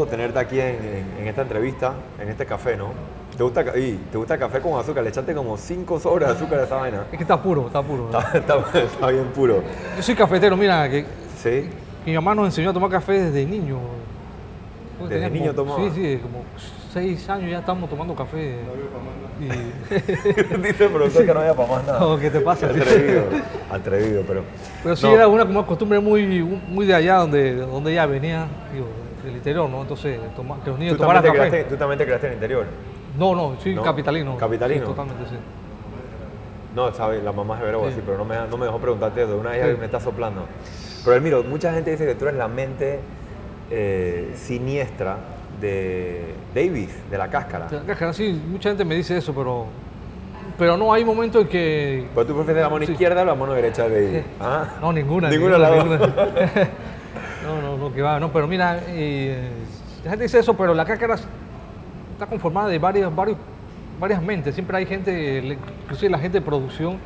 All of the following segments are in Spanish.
gusto tenerte aquí en, en- en esta entrevista, en este café, ¿no? ¿Te gusta, y, ¿Te gusta el café con azúcar? Le echaste como 5 sobres de azúcar a esa vaina. Es que está puro, está puro. Está, está- está bien puro. Yo soy cafetero, mira, que ¿Sí? mi mamá nos enseñó a tomar café desde niño. ¿Desde tenía niño como- tomaba? Sí, sí, como seis años ya estamos tomando café. Y... Dice el productor que no había para más nada. No, ¿qué te pasa? Atrevido, atrevido, pero... Pero sí No. era una como costumbre muy, muy de allá donde, donde ella venía, digo, del interior, ¿no? Entonces, toma- que los niños ¿Tú también, tomaran te café. creaste, tú también te creaste en el interior. No, no, soy ¿No? capitalino. ¿Capitalino? Sí, totalmente, sí. No, sabe, la mamá es Veragua, Sí. sí, pero no me, no me dejó preguntarte eso. Una vez Sí. me está soplando. Pero Elmiro, mucha gente dice que tú eres la mente eh, siniestra de Davis, de la cáscara. De la cáscara, sí, mucha gente me dice eso, pero, pero no, hay momentos en que... ¿Pero tú prefieres la mano Sí. izquierda o la mano derecha de Davis? ¿Ah? No, ninguna. Ninguna las dos. ninguna. no, no, no, que va. No, pero mira, eh, la gente dice eso, pero la cáscara está conformada de varias, varios, varias mentes. Siempre hay gente, inclusive la gente de producción,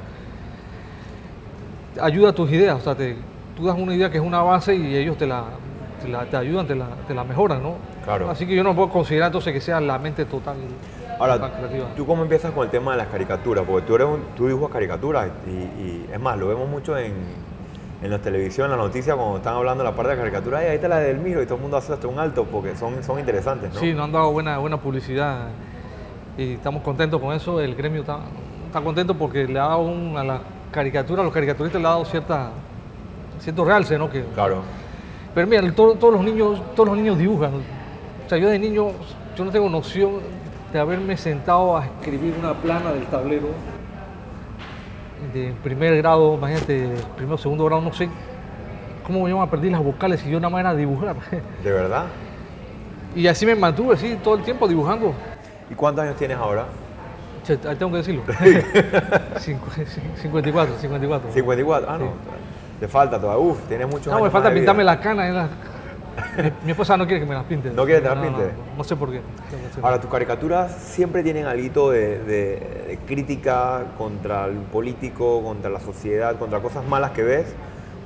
ayuda a tus ideas. O sea, te- tú das una idea que es una base y ellos te la, te, la- te ayudan, te la, te la mejoran, ¿no? Claro. Así que yo no puedo considerar entonces que sea la mente total. Ahora, creativa. ¿tú cómo empiezas con el tema de las caricaturas? Porque tú, eres un, tú dibujas caricaturas y, y es más, lo vemos mucho en, en la televisión, en la noticia, cuando están hablando de la parte de caricaturas, "Ay, ahí está la de Delmiro y todo el mundo hace hasta un alto porque son, son interesantes, ¿no? Sí, nos han dado buena, buena publicidad y estamos contentos con eso. El gremio está, está contento porque le ha dado un- a la caricatura, a los caricaturistas le ha dado cierta, cierto realce, ¿no? Que, Claro. pero mira, todo- todos, los niños, todos los niños dibujan. O sea, yo de niño, yo no tengo noción de haberme sentado a escribir una plana del tablero de primer grado, imagínate, primero, segundo grado, no sé cómo me perdí las vocales y yo nada más era dibujar. ¿De verdad? Y así me mantuve, sí, todo el tiempo dibujando. ¿Y cuántos años tienes ahora? Che, tengo que decirlo. Cincu- cin- 54, 54. 54. Ah, no. Sí. Te falta todavía. Uf, tienes muchos No, años me falta pintarme las canas. eh, las- Mi, mi esposa no quiere que me las pinte. ¿No quiere que te las No, no, pinte? No, no sé por qué. Ahora, tus caricaturas siempre tienen algo de, de- de crítica contra el político, contra la sociedad, contra cosas malas que ves.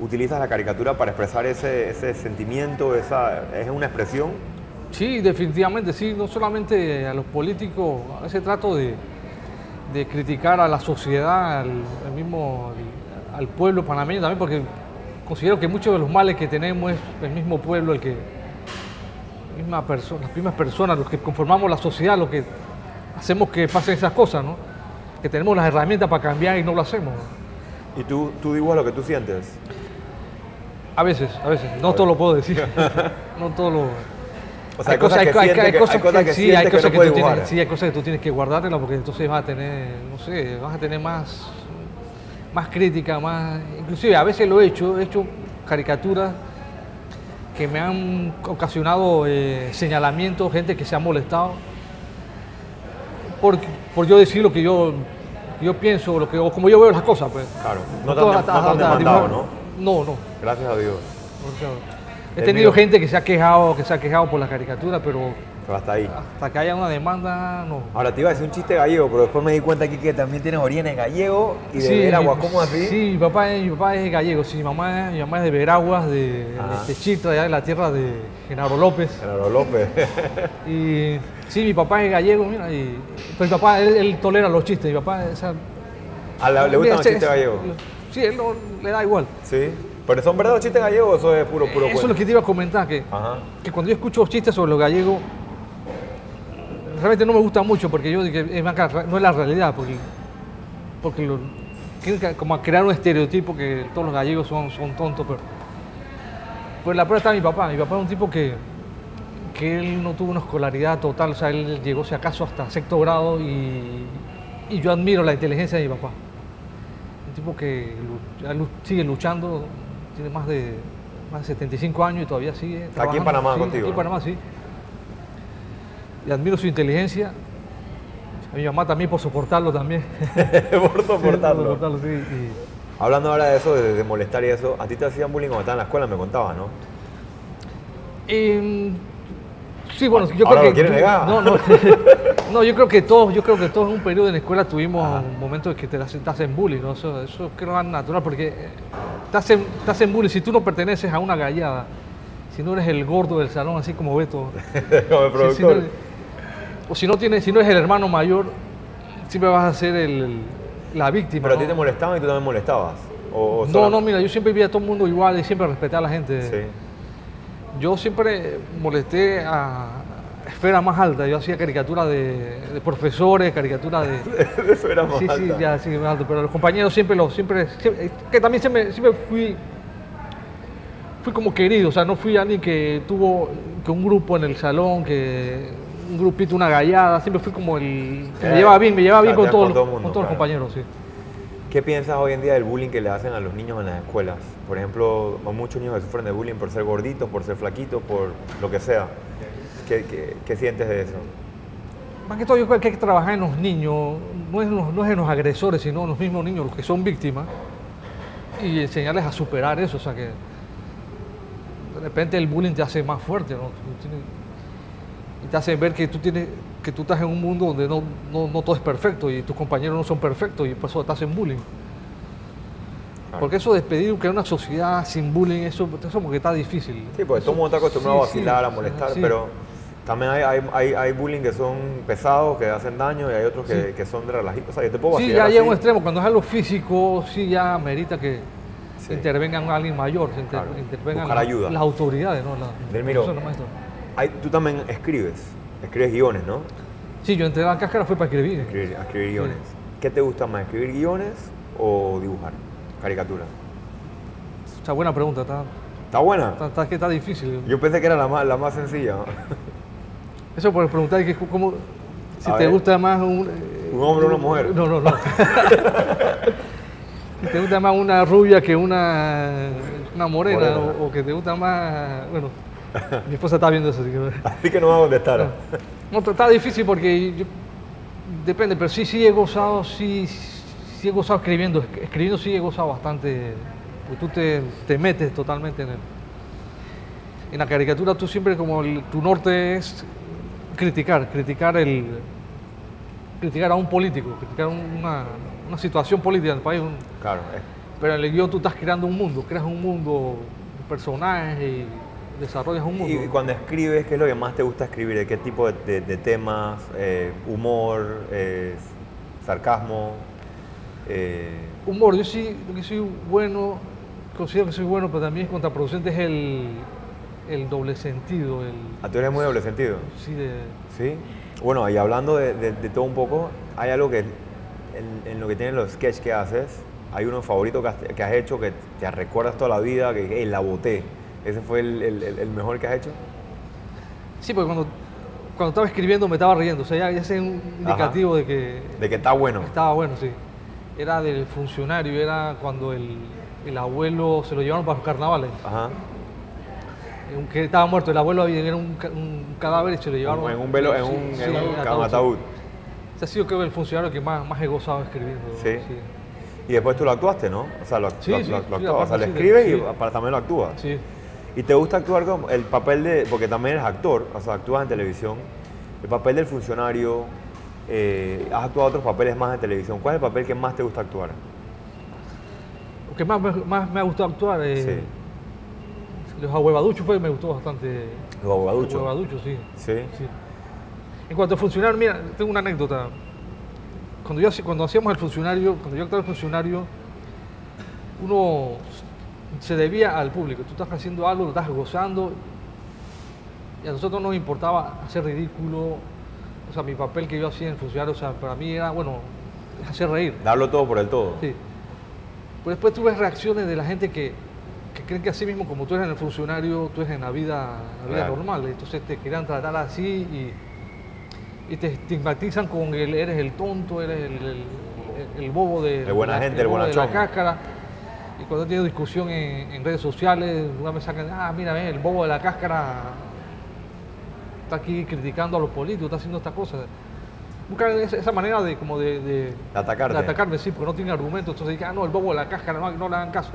Utilizas la caricatura para expresar ese, ese sentimiento, esa, es una expresión. Sí, definitivamente, sí. No solamente a los políticos, a veces trato de, de criticar a la sociedad, al, al mismo, al pueblo panameño también, porque considero que muchos de los males que tenemos es el mismo pueblo, el que, misma perso- las mismas personas, los que conformamos la sociedad, los que hacemos que pasen esas cosas, ¿no? Que tenemos las herramientas para cambiar y no lo hacemos. Y tú, tú dibujas lo que tú sientes. A veces, a veces. No todo lo puedo decir. no todo lo... O sea, hay cosas que hay cosas que sí, hay que no que, tú tienes, sí, hay cosas que tú tienes que guardártelas porque entonces vas a tener, no sé, vas a tener más, más crítica, más... Inclusive a veces lo he hecho, he hecho caricaturas que me han ocasionado eh, señalamientos, gente que se ha molestado por, por yo decir lo que yo, yo pienso, lo que, o como yo veo las cosas, pues. Claro. No te han, no demandado. ¿no? No, no. Gracias a Dios. He tenido gente que se ha quejado, que se ha quejado por la caricatura, pero Pero hasta ahí. hasta que haya una demanda, no. Ahora te iba a decir un chiste gallego, pero después me di cuenta aquí que también tienes orígenes gallego y de Veragua. ¿Cómo así? Sí, mi papá, es- mi papá es gallego, sí, mi mamá, mi mamá es de Veraguas, de, Ajá. de Chitra, allá de la tierra de Genaro López. Genaro López. Y sí, mi papá es gallego, mira, y, pero mi papá, él, él tolera los chistes, mi papá, o sea, ¿A la- ¿Le gustan los chistes gallegos? Sí, él no, le da igual. Sí. ¿Pero son verdad los chistes gallegos o eso es puro, puro Eso es lo que te iba a comentar, que Ajá. que cuando yo escucho chistes sobre los gallegos, realmente no me gusta mucho porque yo que es más no es la realidad, porque, porque lo- como a crear un estereotipo que todos los gallegos son, son tontos, pero pues la prueba está mi papá. Mi papá es un tipo que, que él no tuvo una escolaridad total, o sea, él llegó si acaso hasta sexto grado y, y yo admiro la inteligencia de mi papá. Un tipo que sigue luchando, tiene más de, más de 75 años y todavía sigue Está aquí en. Panamá Sí, contigo, Aquí en ¿no? Panamá, sí. Y admiro su inteligencia. A mi mamá también por soportarlo también. por soportarlo. Por soportarlo, sí. y- Hablando ahora de eso, de, de molestar y eso, a ti te hacían bullying cuando estabas en la escuela, me contabas, ¿no? Em, sí, bueno, yo Ahora creo que. negar. No, no. No, yo creo que todos, yo creo que todos en un periodo en la escuela tuvimos Ajá. un momento en que te, te hacen bullying, ¿no? Eso, eso creo que es natural porque eh, te hacen, te hacen bullying si tú no perteneces a una gallada, si no eres el gordo del salón, así como Beto. Como el si- si no productor. eres- o si no tienes, si no eres el hermano mayor, siempre vas a ser el- la víctima. Pero a ti te molestaban y tú también molestabas. O, o no, no, mira, yo siempre vi a todo el mundo igual y siempre respeté a la gente. Sí. Yo siempre molesté a esfera más alta. Yo hacía caricaturas de, de profesores, caricaturas de... Eso era más Sí, sí, alta. ya, sí, más alto. Pero los compañeros siempre los... Siempre, siempre- es que también siempre, siempre fui... Fui como querido, o sea, no fui alguien que tuvo que un grupo en el salón, que un grupito, una gallada, siempre fui como el... que Eh, me llevaba bien, me llevaba bien con, todos con los- todo el mundo, con todos los claro. compañeros, sí. ¿Qué piensas hoy en día del bullying que le hacen a los niños en las escuelas? Por ejemplo, muchos niños que sufren de bullying por ser gorditos, por ser flaquitos, por lo que sea. ¿Qué, qué- qué sientes de eso? Más que todo, yo creo que hay que trabajar en los niños, no es, en los, no es en los agresores, sino en los mismos niños, los que son víctimas, y enseñarles a superar eso. O sea, que de repente el bullying te hace más fuerte, ¿no? Y te hace ver que tú, tienes, que tú estás en un mundo donde no, no, no todo es perfecto y tus compañeros no son perfectos y por eso te hacen bullying. Claro. Porque eso de pedir que una sociedad sin bullying, eso, eso como que está difícil. Sí, porque todo el mundo está acostumbrado Sí, a vacilar, sí, a molestar, sí. pero también hay, hay, hay, hay bullying que son pesados, que hacen daño, y hay otros que, Sí. que son de relajitos. O sea, yo te puedo Sí, vacilar ya llega un extremo. Cuando es algo físico, sí ya merita que Sí. intervengan alguien mayor, se inter- Claro. intervengan Buscar la- ayuda. las autoridades, ¿no? La- Delmiro. Hay- tú también escribes, escribes guiones, ¿no? Sí, yo entré a la cáscara fue para escribir. Escribir, a escribir guiones. ¿Qué te gusta más, escribir guiones o dibujar? Caricaturas. Sea, buena pregunta, está, ¿Está buena? está, está- que está difícil. Yo pensé que era la más, la más sencilla. Eso por preguntar que cómo, si A te ver. gusta más un... eh, ¿Un hombre o una mujer? No, no, no. si te gusta más una rubia que una, una morena, Morena. O, o que te gusta más... Bueno, mi esposa está viendo eso, así que... Así que no voy a contestar. No, está difícil porque yo- depende, pero sí, sí he gozado, sí, sí he gozado escribiendo. Esc- Escribiendo sí he gozado bastante, porque tú te, te metes totalmente en el, en la caricatura. Tú siempre como el- tu norte es criticar, criticar el, criticar a un político, criticar un- una, una situación política del país. un- Claro, es- pero en el guion tú estás creando un mundo, creas un mundo, un personaje y desarrollas un mundo. Y cuando escribes, ¿qué es lo que más te gusta escribir? ¿De qué tipo de, de- de temas? Eh, ¿Humor? eh, ¿Sarcasmo? eh, Humor, yo sí, que soy bueno, considero que soy bueno, pero también es contraproducente, es el, el doble sentido, el ¿A tú eres muy doble sentido? sí de ¿Sí? Bueno, y hablando de, de- de todo un poco, hay algo que en, en lo que tienen los sketches que haces, hay uno favorito que has, que has hecho que te recuerdas toda la vida, que hey, la boté. ¿Ese fue el, el- mejor que has hecho? Sí, porque cuando, cuando estaba escribiendo me estaba riendo, o sea, ya, ya ese es un indicativo de que De que está bueno. estaba bueno, sí. Era del funcionario, era cuando el, el abuelo se lo llevaron para los carnavales, Ajá. aunque estaba muerto, el abuelo era un, un cadáver y se lo llevaron. En un velo, en Sí, un, sí, en un ataúd, ataúd. Ese ha sido creo el funcionario que más, más he gozado escribiendo. Sí. Y después tú lo actuaste, ¿no? O sea, lo, lo- lo- lo sí, actuabas. O sea, lo escribes y para, también lo actúas. Sí. ¿Y te gusta actuar como el papel de, porque también eres actor, o sea, actúas en televisión, el papel del funcionario, eh, has actuado otros papeles más en televisión, ¿cuál es el papel que más te gusta actuar? Lo que más me, más me ha gustado actuar es Sí. los ahuevaduchos fue que me gustó bastante. Los abogaduchos. Los ahuevaduchos, sí. Sí. sí. En cuanto a funcionario, mira, tengo una anécdota. Cuando, yo, cuando hacíamos el funcionario, cuando yo actuaba el funcionario, uno se debía al público. Tú estás haciendo algo, lo estás gozando. Y a nosotros no nos importaba hacer ridículo. O sea, mi papel que yo hacía en funcionario, o sea, para mí era, bueno, hacer reír. Darlo todo por el todo. Sí. Pues después tú ves reacciones de la gente que, que creen que así mismo como tú eres en el funcionario, tú eres en la vida, la vida normal. Entonces te querían tratar así y, y te estigmatizan con el eres el tonto, eres el, el- el bobo de, El buena de la- gente, el bobo de la bonachón. cáscara. Y cuando he tenido discusión en, en redes sociales, una vez sacan, ah, mira, el bobo de la cáscara está aquí criticando a los políticos, está haciendo estas cosas. Buscan esa, manera de como de, de- De atacarte. de atacarme, sí, porque no tiene argumentos. Entonces dije, ah, no, el bobo de la cáscara, no, no le hagan caso.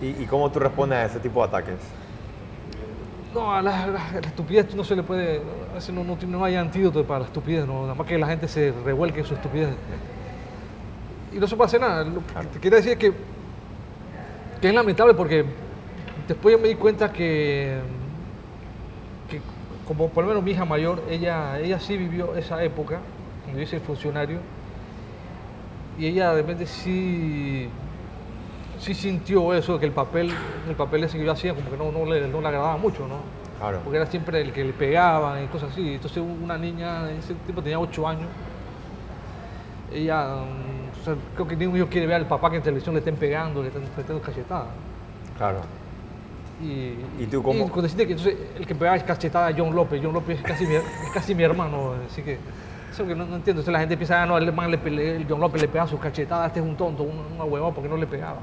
¿Y, y cómo tú respondes a ese tipo de ataques? No, a la, la- la estupidez no se le puede, a veces no, no, tiene- no hay antídoto para la estupidez, no, nada más que la gente se revuelque en su estupidez. Y no se puede hacer nada. Lo que te quería decir es que, que es lamentable porque después yo me di cuenta que, que como por lo menos mi hija mayor, ella, ella sí vivió esa época, cuando yo hice el funcionario, y ella de repente sí, sí sintió eso, que el papel, el papel ese que yo hacía como que no, no, le, no le agradaba mucho, ¿no? Claro. Porque era siempre el que le pegaban y cosas así. Entonces una niña, ese tipo tenía 8 años, ella, mm, o sea, creo que ningún niño quiere ver al papá que en televisión le estén pegando, le estén metiendo cachetadas. Claro. Y, ¿Y tú cómo? cuando deciste que entonces, el que pegaba es cachetada a John López, John López es casi mi, es casi mi hermano, así que eso que no, no entiendo. Entonces la gente piensa, ah, no, el, man le el John López le pegaba sus cachetadas, este es un tonto, un, una huevón, porque no le pegaba.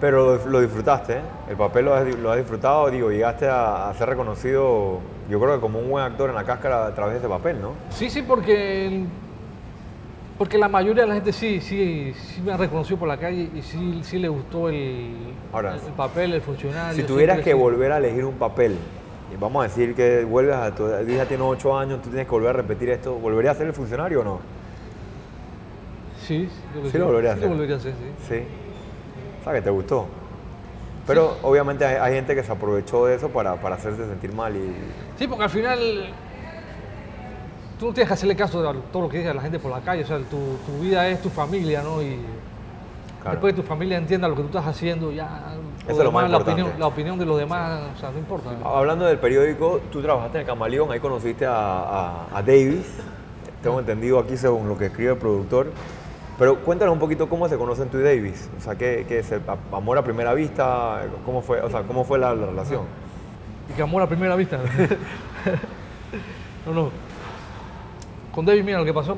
Pero lo, lo disfrutaste, ¿eh? El papel lo has, lo has disfrutado, digo, llegaste a, a ser reconocido, yo creo que como un buen actor en la cáscara a través de ese papel, ¿no? Sí, sí, porque, porque la mayoría de la gente sí, sí, sí me ha reconocido por la calle y sí, sí le gustó el, Ahora, el, el papel, el funcionario. Si tuvieras que sí. volver a elegir un papel, y vamos a decir que vuelves a tu hija tiene 8 años, tú tienes que volver a repetir esto, ¿volverías a ser el funcionario o no? Sí, sí, Sí lo volvería a sí hacer. lo volvería a hacer, sí. Sí. O sea, que te gustó. Pero obviamente hay, hay gente que se aprovechó de eso para, para hacerte sentir mal y... Sí, porque al final tú no tienes que hacerle caso a todo lo que dice la gente por la calle, o sea, tu, tu vida es tu familia, ¿no? Y Claro. después que tu familia entienda lo que tú estás haciendo, ya Eso es lo más la importante. opinión, la opinión de los demás, o sea, no importa. Hablando del periódico, tú trabajaste en el Camaleón, ahí conociste a, a- a Davis, tengo entendido aquí según lo que escribe el productor. Pero cuéntanos un poquito cómo se conocen tú y Davis. O sea, ¿qué, qué es? el ¿Amor a primera vista? ¿Cómo fue, o sea, ¿cómo fue la, la relación? Y que amor a primera vista. no, no. Con David, mira lo que pasó.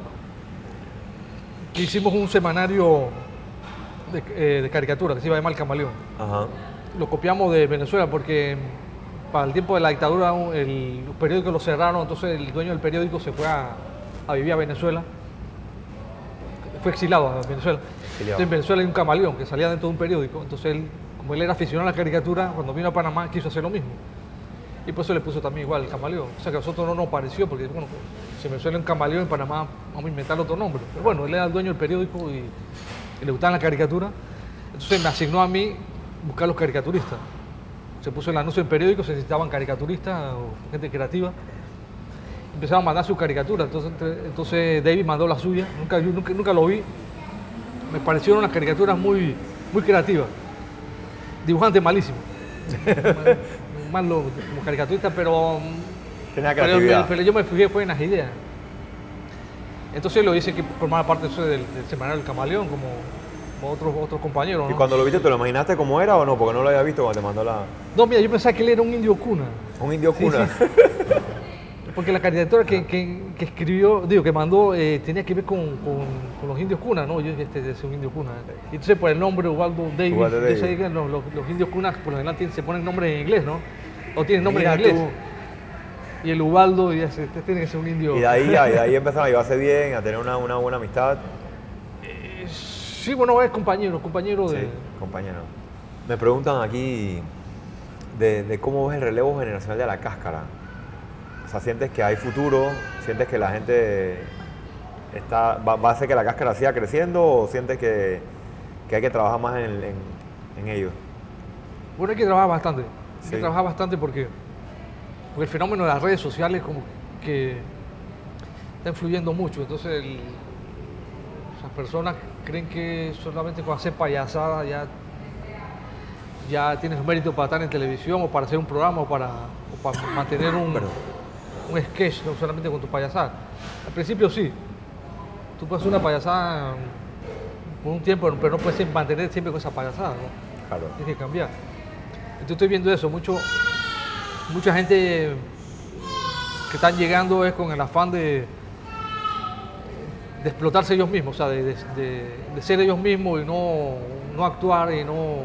Que hicimos un semanario de, eh, de caricatura que se iba a llamar El Camaleón. Ajá. Lo copiamos de Venezuela porque para el tiempo de la dictadura el, los periódicos lo cerraron, entonces el dueño del periódico se fue a, a vivir a Venezuela. Fue exilado a Venezuela. Exiliado. Entonces en Venezuela hay un camaleón que salía dentro de un periódico. Entonces él, como él era aficionado a la caricatura, cuando vino a Panamá quiso hacer lo mismo. Y por eso le puso también igual el camaleón. O sea que a nosotros no nos pareció, porque bueno, si me suena un camaleón en Panamá, vamos a inventar otro nombre. Pero bueno, él era el dueño del periódico y, le gustaba la caricatura. Entonces me asignó a mí buscar los caricaturistas. Se puso el anuncio en periódico, se necesitaban caricaturistas o gente creativa. Empezaron a mandar sus caricaturas. Entonces, entonces David mandó la suya. Nunca, nunca, nunca lo vi. Me parecieron unas caricaturas muy, muy creativas. Dibujante malísimo. Malo como caricaturista, pero, Tenía pero, yo me fijé fue en las ideas. Entonces lo hice que formaba parte eso del, del semanario del camaleón, como, como otros, otros compañeros. ¿Y ¿no? cuando lo viste, te lo imaginaste cómo era o no? Porque no lo había visto cuando te mandó la... No, mira, yo pensaba que él era un indio cuna. Un indio cuna. sí. Porque la caricatura que, que- que escribió, digo, que mandó, eh, tenía que ver con, con- con los indios cuna, ¿no? Yo este es un indio cuna. Y entonces por el nombre Ubaldo Davis, Ubaldo Davis. los, los- los indios cunas por lo general se ponen nombres en inglés, ¿no? O tienen nombres Mira en inglés. tú. Y el Ubaldo, y ese, este tiene que ser un indio. Y de ahí, ya- y de ahí empezaron a llevarse bien, a tener una, una buena amistad. Eh, sí, bueno, es compañero, compañero de... Sí, compañero. Me preguntan aquí de, de cómo ves el relevo generacional de la cáscara. O sea, ¿sientes que hay futuro? ¿Sientes que la gente está, va, va a hacer que la cáscara siga creciendo o sientes que, que hay que trabajar más en, en, en ello? Bueno, hay que trabajar bastante. Hay Sí. que trabajar bastante porque, porque el fenómeno de las redes sociales como que está influyendo mucho. Entonces, el- las personas creen que solamente con hacer payasada ya, ya tienes mérito para estar en televisión o para hacer un programa o para, o para mantener un, Perdón. un sketch, no solamente con tu payasada. Al principio sí. Tú puedes hacer una payasada por un tiempo, pero no puedes mantener siempre con esa payasada. ¿no? Claro. Tienes que cambiar. Entonces estoy viendo eso, mucho, mucha gente que están llegando es con el afán de, de explotarse ellos mismos, o sea, de, de- ser ellos mismos y no, no actuar y no,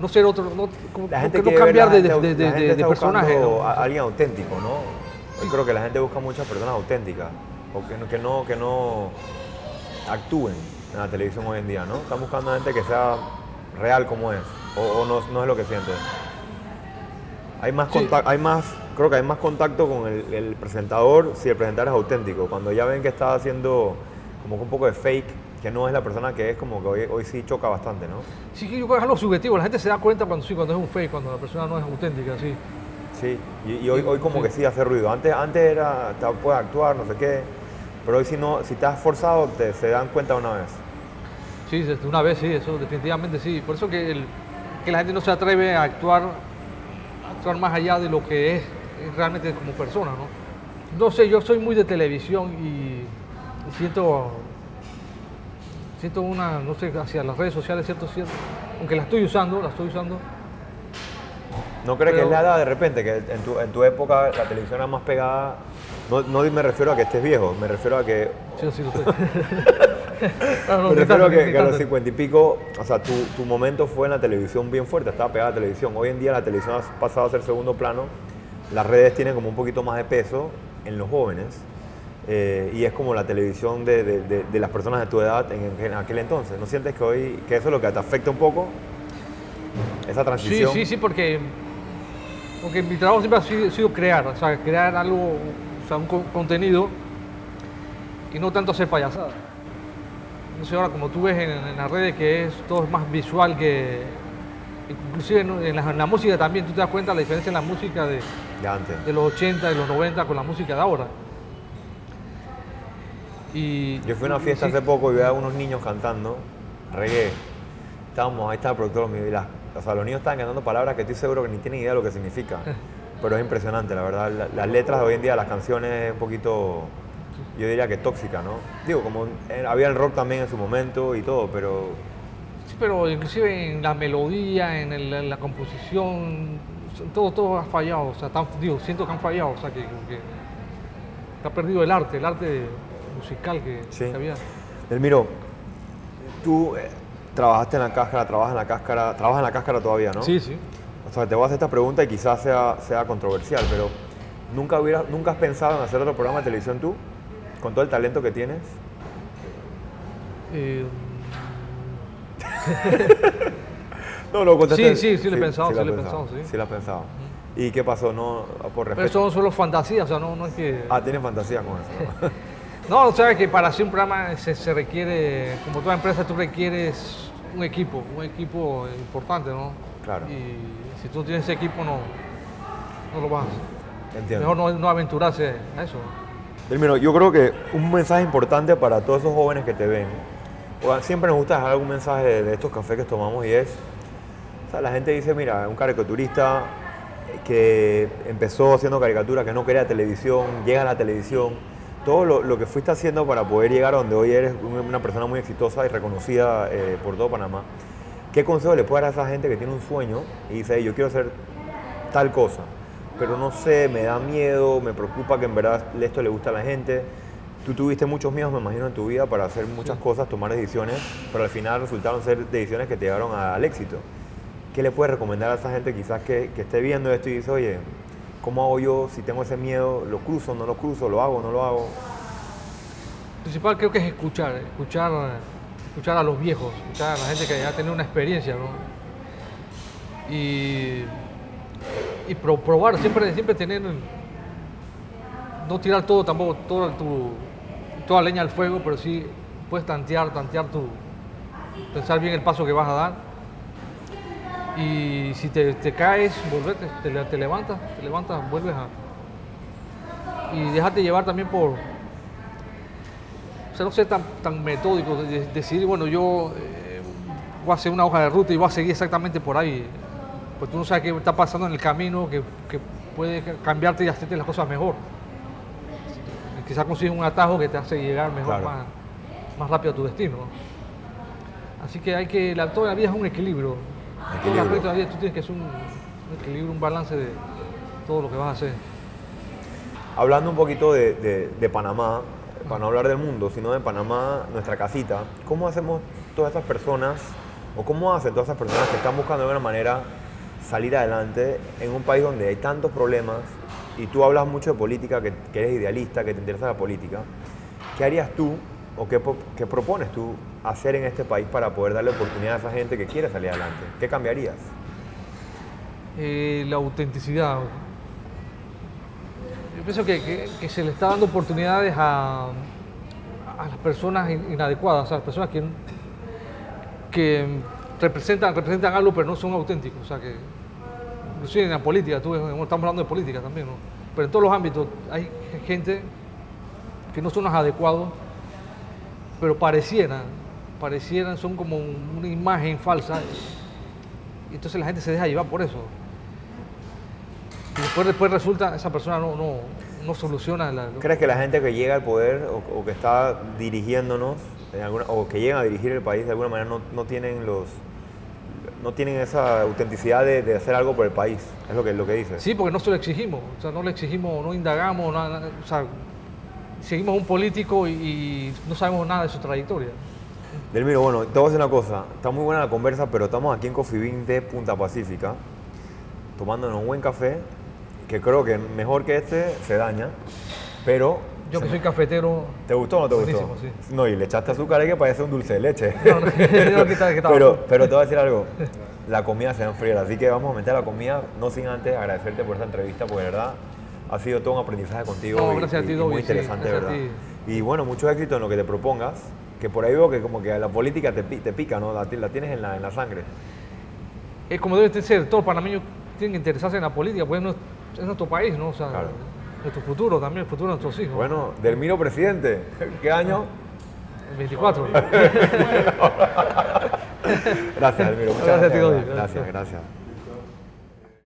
no ser otro, no, como- La gente no ver la cambiar de, gente- de- de- la gente de- personaje. a alguien auténtico, ¿no? Yo creo que la gente busca muchas personas auténticas o que no, que no, que no actúen en la televisión hoy en día, ¿no? Están buscando gente que sea real como es. ¿O, o no, no es lo que sientes? Hay más, Sí. hay más, creo que hay más contacto con el, el presentador si el presentador es auténtico. Cuando ya ven que está haciendo como que un poco de fake, que no es la persona que es, como que hoy, hoy sí choca bastante, ¿no? Sí, yo creo que es algo subjetivo. La gente se da cuenta cuando, sí, cuando es un fake, cuando la persona no es auténtica, sí. Sí, y, y hoy, hoy como Sí. que sí hace ruido. Antes, antes era, te puedes actuar, no sé qué, pero hoy si no, si te has forzado, te, se dan cuenta una vez. Sí, desde una vez sí, eso definitivamente sí. Por eso que, el- que la gente no se atreve a actuar, a actuar más allá de lo que es, es realmente como persona, ¿no? No sé, yo soy muy de televisión y siento, siento una, no sé, hacia las redes sociales, cierto, cierto, aunque la estoy usando, la estoy usando, ¿No crees que es la edad de repente, que en tu, en tu época la televisión era más pegada? No, no me refiero a que estés viejo, me refiero a que sí, sí, lo estoy. No, no, Me refiero que, que a los cincuenta y pico, o sea, tu, tu momento fue en la televisión bien fuerte, estaba pegada a la televisión. Hoy en día la televisión ha pasado a ser segundo plano, las redes tienen como un poquito más de peso en los jóvenes eh, y es como la televisión de, de- de- de las personas de tu edad en, en aquel entonces. ¿No sientes que hoy, que eso es lo que te afecta un poco? Esa Sí, transición. sí, sí, porque, porque mi trabajo siempre ha sido, sido crear, o sea, crear algo, o sea, un co- contenido y no tanto hacer payasada. No sé, ahora como tú ves en, en las redes que es todo es más visual que... Inclusive en, en la, en la música también, tú te das cuenta la diferencia en la música de, De antes. de los 80, de los 90 con la música de ahora. Y, Yo fui a una fiesta sí. hace poco y vi a unos niños cantando reggae. Estábamos, ahí estaba el productor mío y las, o sea, los niños estaban cantando palabras que estoy seguro que ni tienen idea de lo que significa. Pero es impresionante, la verdad. La- las letras de hoy en día, las canciones, es un poquito, yo diría que tóxica, ¿no? Digo, como eh, había el rock también en su momento y todo, pero Sí, pero inclusive en la melodía, en, el- en la composición, todo, todo ha fallado. O sea, tan- digo, siento que han fallado. O sea, que, que, ha perdido el arte, el arte musical que, Sí. que había. Delmiro, tú eh, trabajaste en la cáscara, trabajas en la cáscara, trabajas en la cáscara todavía, ¿no? Sí, sí. O sea, te voy a hacer esta pregunta y quizás sea, sea controversial, pero ¿nunca, hubiera, ¿nunca has pensado en hacer otro programa de televisión tú? Con todo el talento que tienes. Eh, No, lo contesté. Sí, sí, sí lo he pensado, sí lo he pensado, sí. Sí lo has pensado. ¿Y qué pasó? No, por pero respeto. son solo fantasías, o sea, no, no es que... Ah, tienes fantasía con eso. ¿no? No, sea, que para hacer un programa se, se requiere, como toda empresa, tú requieres un equipo, un equipo importante, ¿no? Claro. Y si tú no tienes ese equipo, no, no lo vas a hacer. Entiendo. Mejor no, no aventurarse a eso. Yo creo que un mensaje importante para todos esos jóvenes que te ven, siempre nos gusta dejar algún mensaje de, estos cafés que tomamos y es, o sea, la gente dice, mira, un caricaturista que empezó haciendo caricaturas, que no quería televisión, llega a la televisión, todo lo, que fuiste haciendo para poder llegar a donde hoy eres un- una persona muy exitosa y reconocida eh, por todo Panamá, ¿qué consejo le puedes dar a esa gente que tiene un sueño y dice, "Hey, yo quiero hacer tal cosa, pero no sé, me da miedo, me preocupa que en verdad esto le gusta a la gente. Tú tuviste muchos miedos, me imagino, en tu vida para hacer muchas cosas, tomar decisiones, pero al final resultaron ser decisiones que te llevaron al éxito. ¿Qué le puedes recomendar a esa gente quizás que, que esté viendo esto y dice, oye, ¿cómo hago yo si tengo ese miedo? ¿Lo cruzo, no lo cruzo? ¿Lo hago, no lo hago? principal creo que es escuchar, escuchar, escuchar a los viejos, escuchar a la gente que ya tiene una experiencia, ¿no? Y, y pro- probar, siempre, siempre tener, no tirar todo tampoco, toda, tu, toda leña al fuego, pero sí puedes tantear, tantear tu, pensar bien el paso que vas a dar. Y si te, caes, volvete, te levantas, te levantas, vuelves a... Y déjate llevar también por, o sea, no ser tan, tan metódico, de, de- decidir, bueno, yo eh, voy a hacer una hoja de ruta y voy a seguir exactamente por ahí. Pues tú no sabes qué está pasando en el camino, que, que puede cambiarte y hacerte las cosas mejor. Quizás consigues un atajo que te hace llegar mejor, Claro. más, más rápido a tu destino. ¿no? Así que hay que, la, toda la vida es un equilibrio. Equilibrio. la vida tú tienes que hacer un, un equilibrio, un balance de todo lo que vas a hacer. Hablando un poquito de, de- de Panamá, para no hablar del mundo, sino de Panamá, nuestra casita, ¿cómo hacemos todas esas personas, o cómo hacen todas esas personas que están buscando de alguna manera salir adelante en un país donde hay tantos problemas y tú hablas mucho de política, que, eres idealista, que te interesa la política? ¿Qué harías tú o qué, qué propones tú hacer en este país para poder darle oportunidad a esa gente que quiere salir adelante? ¿Qué cambiarías? Eh, la autenticidad. Yo pienso que, que- se le está dando oportunidades a, a las personas in- inadecuadas, a las personas que, que representan, representan algo pero no son auténticos. O sea, que, inclusive en la política, tú estamos hablando de política también, ¿no? pero en todos los ámbitos hay gente que no son los adecuados, pero parecieran, parecieran, son como un- una imagen falsa. Y entonces la gente se deja llevar por eso. Y después, después resulta, esa persona no, no, no soluciona. ¿Crees que la gente que llega al poder o que está dirigiéndonos en alguna- o que llegan a dirigir el país de alguna manera no, no tienen los no tienen esa autenticidad de, de hacer algo por el país? Es lo que, lo que dices. Sí, porque no se lo exigimos, o sea, no le exigimos, no indagamos, nada, nada, o sea, seguimos a un político y, y no sabemos nada de su trayectoria. Delmiro, bueno, te voy a decir una cosa. Está muy buena la conversa, pero estamos aquí en Coffee Bean de Punta Pacífica, tomándonos un buen café, que creo que mejor que este se daña, pero... Yo que soy cafetero, ¿Te gustó o no te gustó? Sí. No, y le echaste azúcar ahí que parece un dulce de leche. No, no, pero, pero te voy a decir algo. La comida se va a enfriar, así que vamos a meter la comida, no sin antes agradecerte por esta entrevista, porque de verdad ha sido todo un aprendizaje contigo. No, y- gracias a y- ti, y muy sí, interesante, a ¿verdad? Y bueno, mucho éxito en lo que te propongas, que por ahí veo que como que la política te, te pica, ¿no? La, la tienes en la, en la sangre. es como debe ser, todos los panameños tienen que interesarse en la política, porque es nuestro, es nuestro país, ¿no? O sea, Claro. Nuestro futuro también, el futuro de nuestros hijos. Bueno, Delmiro presidente, ¿qué año? El 24. Gracias, Delmiro. Muchas Gracias gracias. Gracias, gracias.